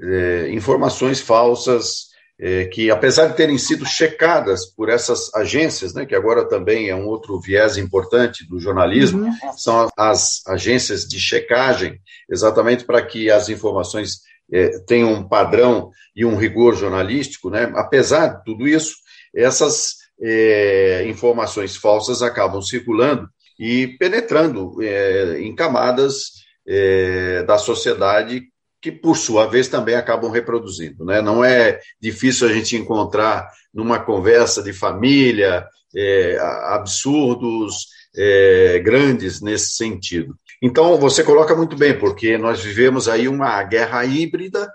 é, informações falsas é, que, apesar de terem sido checadas por essas agências, né, que agora também é um outro viés importante do jornalismo, uhum. são as agências de checagem, exatamente para que as informações é, tenham um padrão e um rigor jornalístico, né? apesar de tudo isso, essas é, informações falsas acabam circulando e penetrando é, em camadas é, da sociedade que, por sua vez, também acabam reproduzindo. Né? Não é difícil a gente encontrar numa conversa de família é, absurdos é, grandes nesse sentido. Então, você coloca muito bem, porque nós vivemos aí uma guerra híbrida,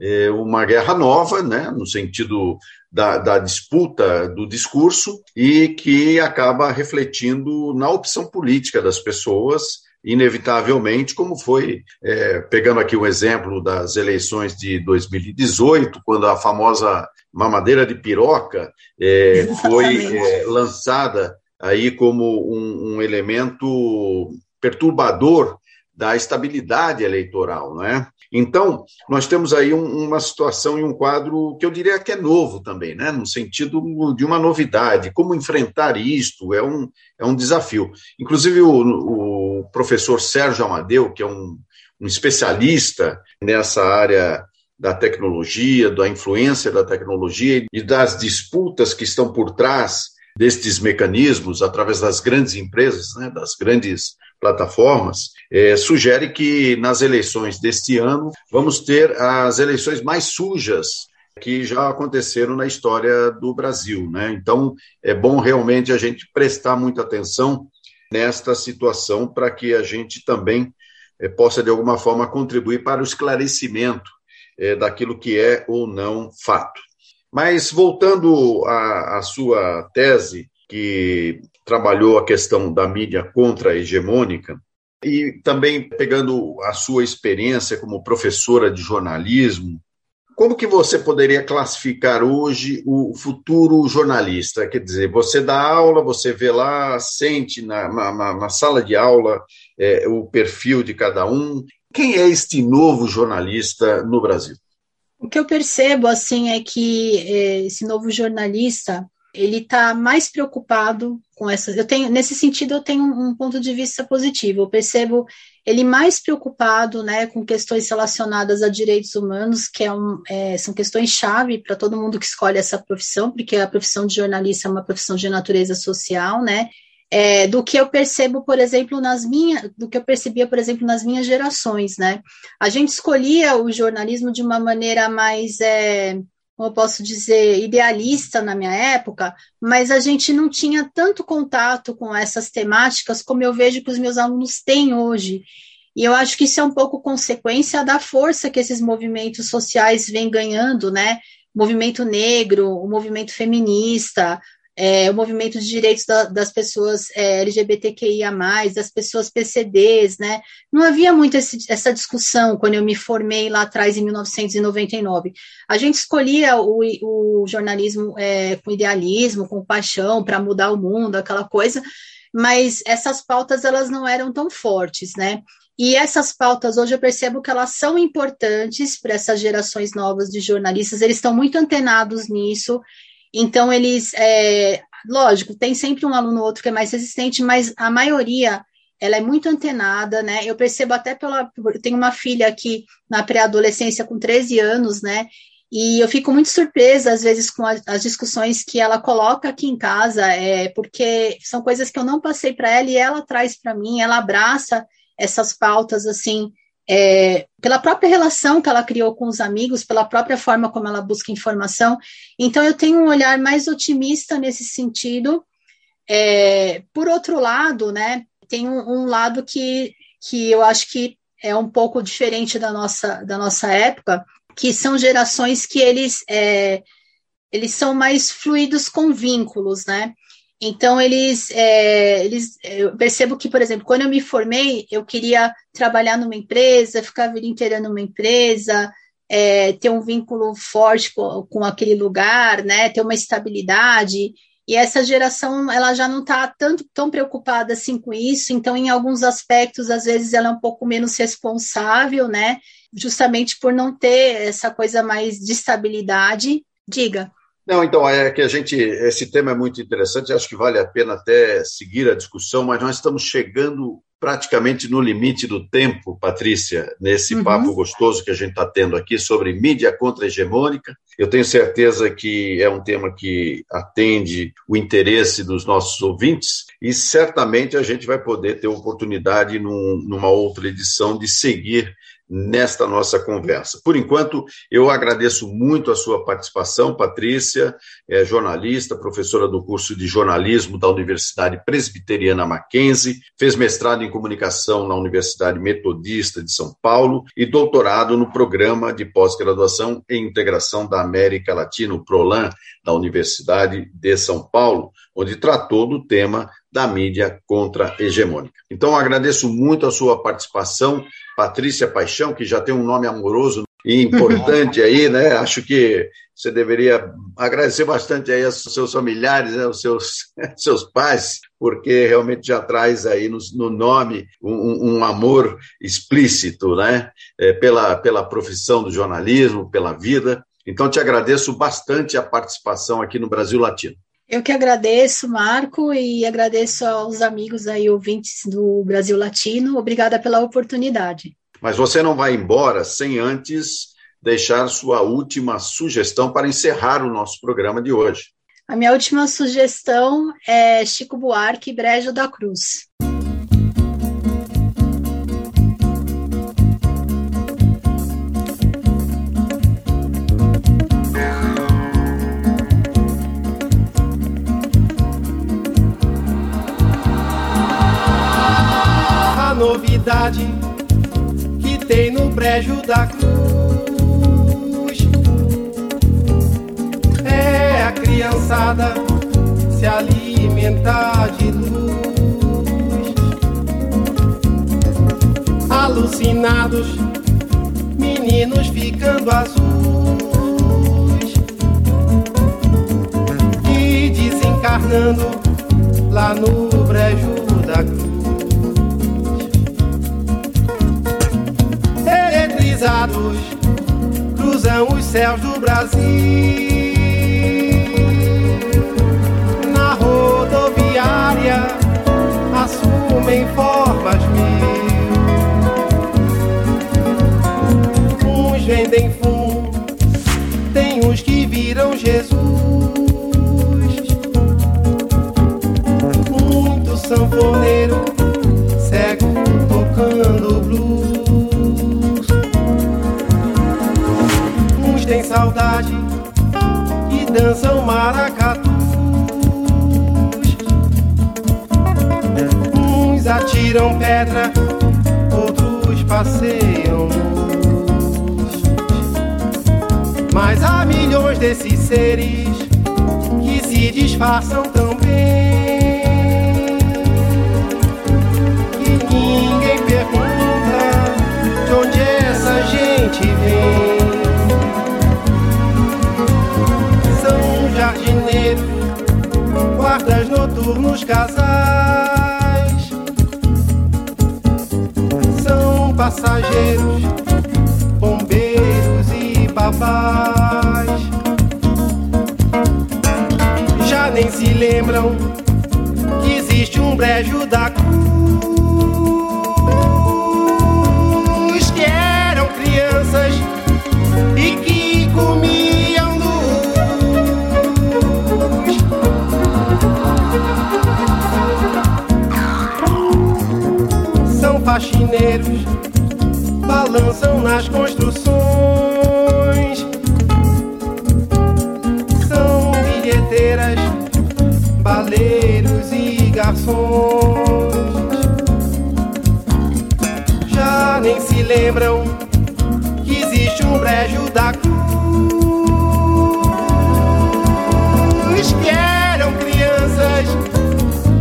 é, uma guerra nova, né, no sentido da, da, disputa do discurso, e que acaba refletindo na opção política das pessoas inevitavelmente, como foi, é, pegando aqui o exemplo das eleições de 2018, quando a famosa mamadeira de piroca é, foi é, lançada aí como um, um, elemento perturbador da estabilidade eleitoral, não é? Então, nós temos aí um, uma situação e um quadro que eu diria que é novo também, né? no sentido de uma novidade. Como enfrentar isto é um, é um desafio. Inclusive, o, o professor Sérgio Amadeu, que é um, um especialista nessa área da tecnologia, da influência da tecnologia e das disputas que estão por trás destes mecanismos, através das grandes empresas, né, das grandes plataformas, é, sugere que nas eleições deste ano vamos ter as eleições mais sujas que já aconteceram na história do Brasil. Né? Então, é bom realmente a gente prestar muita atenção nesta situação para que a gente também é, possa, de alguma forma, contribuir para o esclarecimento é, daquilo que é ou não fato. Mas, voltando à, à sua tese, que trabalhou a questão da mídia contra-hegemônica, e também pegando a sua experiência como professora de jornalismo, como que você poderia classificar hoje o futuro jornalista? Quer dizer, você dá aula, você vê lá, sente na, na, na sala de aula é, o perfil de cada um. Quem é este novo jornalista no Brasil? O que eu percebo assim é que é, esse novo jornalista ele está mais preocupado com essas. Eu tenho, nesse sentido, eu tenho um ponto de vista positivo. Eu percebo ele mais preocupado, né, com questões relacionadas a direitos humanos, que é um, é, são questões chave para todo mundo que escolhe essa profissão, porque a profissão de jornalista é uma profissão de natureza social, né? É, do que eu percebo, por exemplo, nas minhas, do que eu percebia, por exemplo, nas minhas gerações, né? A gente escolhia o jornalismo de uma maneira mais é, como eu posso dizer, idealista na minha época, mas a gente não tinha tanto contato com essas temáticas como eu vejo que os meus alunos têm hoje. E eu acho que isso é um pouco consequência da força que esses movimentos sociais vêm ganhando, né? O movimento negro, o movimento feminista, é, o movimento de direitos da, das pessoas é, LGBTQIA, das pessoas PCDs, né? Não havia muito esse, essa discussão quando eu me formei lá atrás, em 1999. A gente escolhia o, o jornalismo é, com idealismo, com paixão, para mudar o mundo, aquela coisa, mas essas pautas elas não eram tão fortes, né? E essas pautas hoje eu percebo que elas são importantes para essas gerações novas de jornalistas, eles estão muito antenados nisso, então, eles, é, lógico, tem sempre um aluno ou outro que é mais resistente, mas a maioria ela é muito antenada, né? Eu percebo até pela. Eu tenho uma filha aqui na pré-adolescência com 13 anos, né? E eu fico muito surpresa, às vezes, com as discussões que ela coloca aqui em casa, é, porque são coisas que eu não passei para ela e ela traz para mim, ela abraça essas pautas, assim, é, pela própria relação que ela criou com os amigos, pela própria forma como ela busca informação. Então, eu tenho um olhar mais otimista nesse sentido. É, por outro lado, né, tem um, um, lado que, que eu acho que é um pouco diferente da nossa, da nossa época, que são gerações que eles, é, eles são mais fluidos com vínculos, né? Então, eles, é, eles, eu percebo que, por exemplo, quando eu me formei, eu queria trabalhar numa empresa, ficar a vida inteira numa empresa, é, ter um vínculo forte com, com, aquele lugar, né, ter uma estabilidade. E essa geração, ela já não está tanto tão preocupada assim com isso. Então, em alguns aspectos, às vezes, ela é um pouco menos responsável, né, justamente por não ter essa coisa mais de estabilidade. Diga. Não, então, é que a gente, esse tema é muito interessante, acho que vale a pena até seguir a discussão, mas nós estamos chegando praticamente no limite do tempo, Patrícia, nesse uhum. papo gostoso que a gente está tendo aqui sobre mídia contra-hegemônica. Eu tenho certeza que é um tema que atende o interesse dos nossos ouvintes e certamente a gente vai poder ter oportunidade num, numa outra edição de seguir nesta nossa conversa. Por enquanto, eu agradeço muito a sua participação, Patrícia, é jornalista, professora do curso de jornalismo da Universidade Presbiteriana Mackenzie, fez mestrado em comunicação na Universidade Metodista de São Paulo e doutorado no programa de pós-graduação em integração da América Latina, o PROLAN, da Universidade de São Paulo, onde tratou do tema da mídia contra-hegemônica. Então, agradeço muito a sua participação, Patrícia Paixão, que já tem um nome amoroso e importante aí, né? Acho que você deveria agradecer bastante aí aos seus familiares, né? aos seus, [LAUGHS] seus pais, porque realmente já traz aí no, no nome um, um, amor explícito, né? É, pela, pela profissão do jornalismo, pela vida. Então, te agradeço bastante a participação aqui no Brasil Latino. Eu que agradeço, Marco, e agradeço aos amigos aí, ouvintes do Brasil Latino. Obrigada pela oportunidade. Mas você não vai embora sem antes deixar sua última sugestão para encerrar o nosso programa de hoje. A minha última sugestão é Chico Buarque, Brejo da Cruz. Novidade que tem no brejo da cruz. É a criançada se alimentar de luz. Alucinados, meninos ficando azuis. E desencarnando lá no brejo da cruz. Eletrizados cruzam os céus do Brasil. Na rodoviária assumem formas mil. Uns vendem fumo, tem uns que viram Jesus. Muito sanfoneiro, cego saudade e dançam maracatus. Uns atiram pedra, outros passeiam. Mas há milhões desses seres que se disfarçam tão guardas noturnos casais são passageiros, bombeiros e babás. Já nem se lembram que existe um brejo da cruz que eram crianças e que faxineiros balançam nas construções. São bilheteiras, baleiros e garçons. Já nem se lembram que existe no brejo da cruz que eram crianças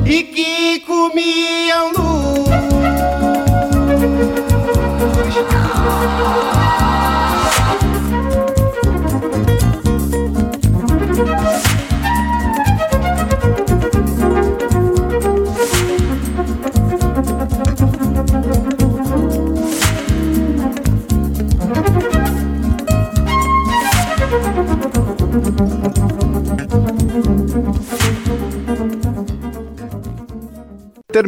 e que comiam luz.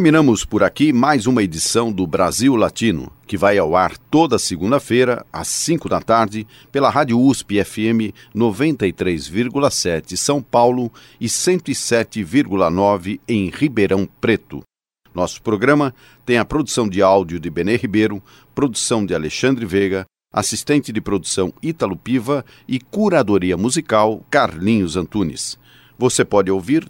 Terminamos por aqui mais uma edição do Brasil Latino, que vai ao ar toda segunda-feira, às 5 da tarde, pela Rádio USP FM 93,7 São Paulo e 107,9 em Ribeirão Preto. Nosso programa tem a produção de áudio de Benê Ribeiro, produção de Alexandre Veiga, assistente de produção Ítalo Piva e curadoria musical Carlinhos Antunes. Você pode ouvir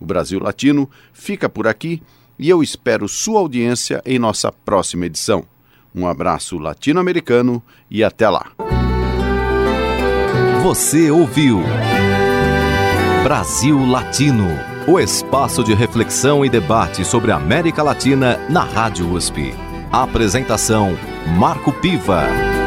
O Brasil Latino fica por aqui e eu espero sua audiência em nossa próxima edição. Um abraço latino-americano e até lá. Você ouviu Brasil Latino, o espaço de reflexão e debate sobre a América Latina na Rádio USP. Apresentação Marco Piva.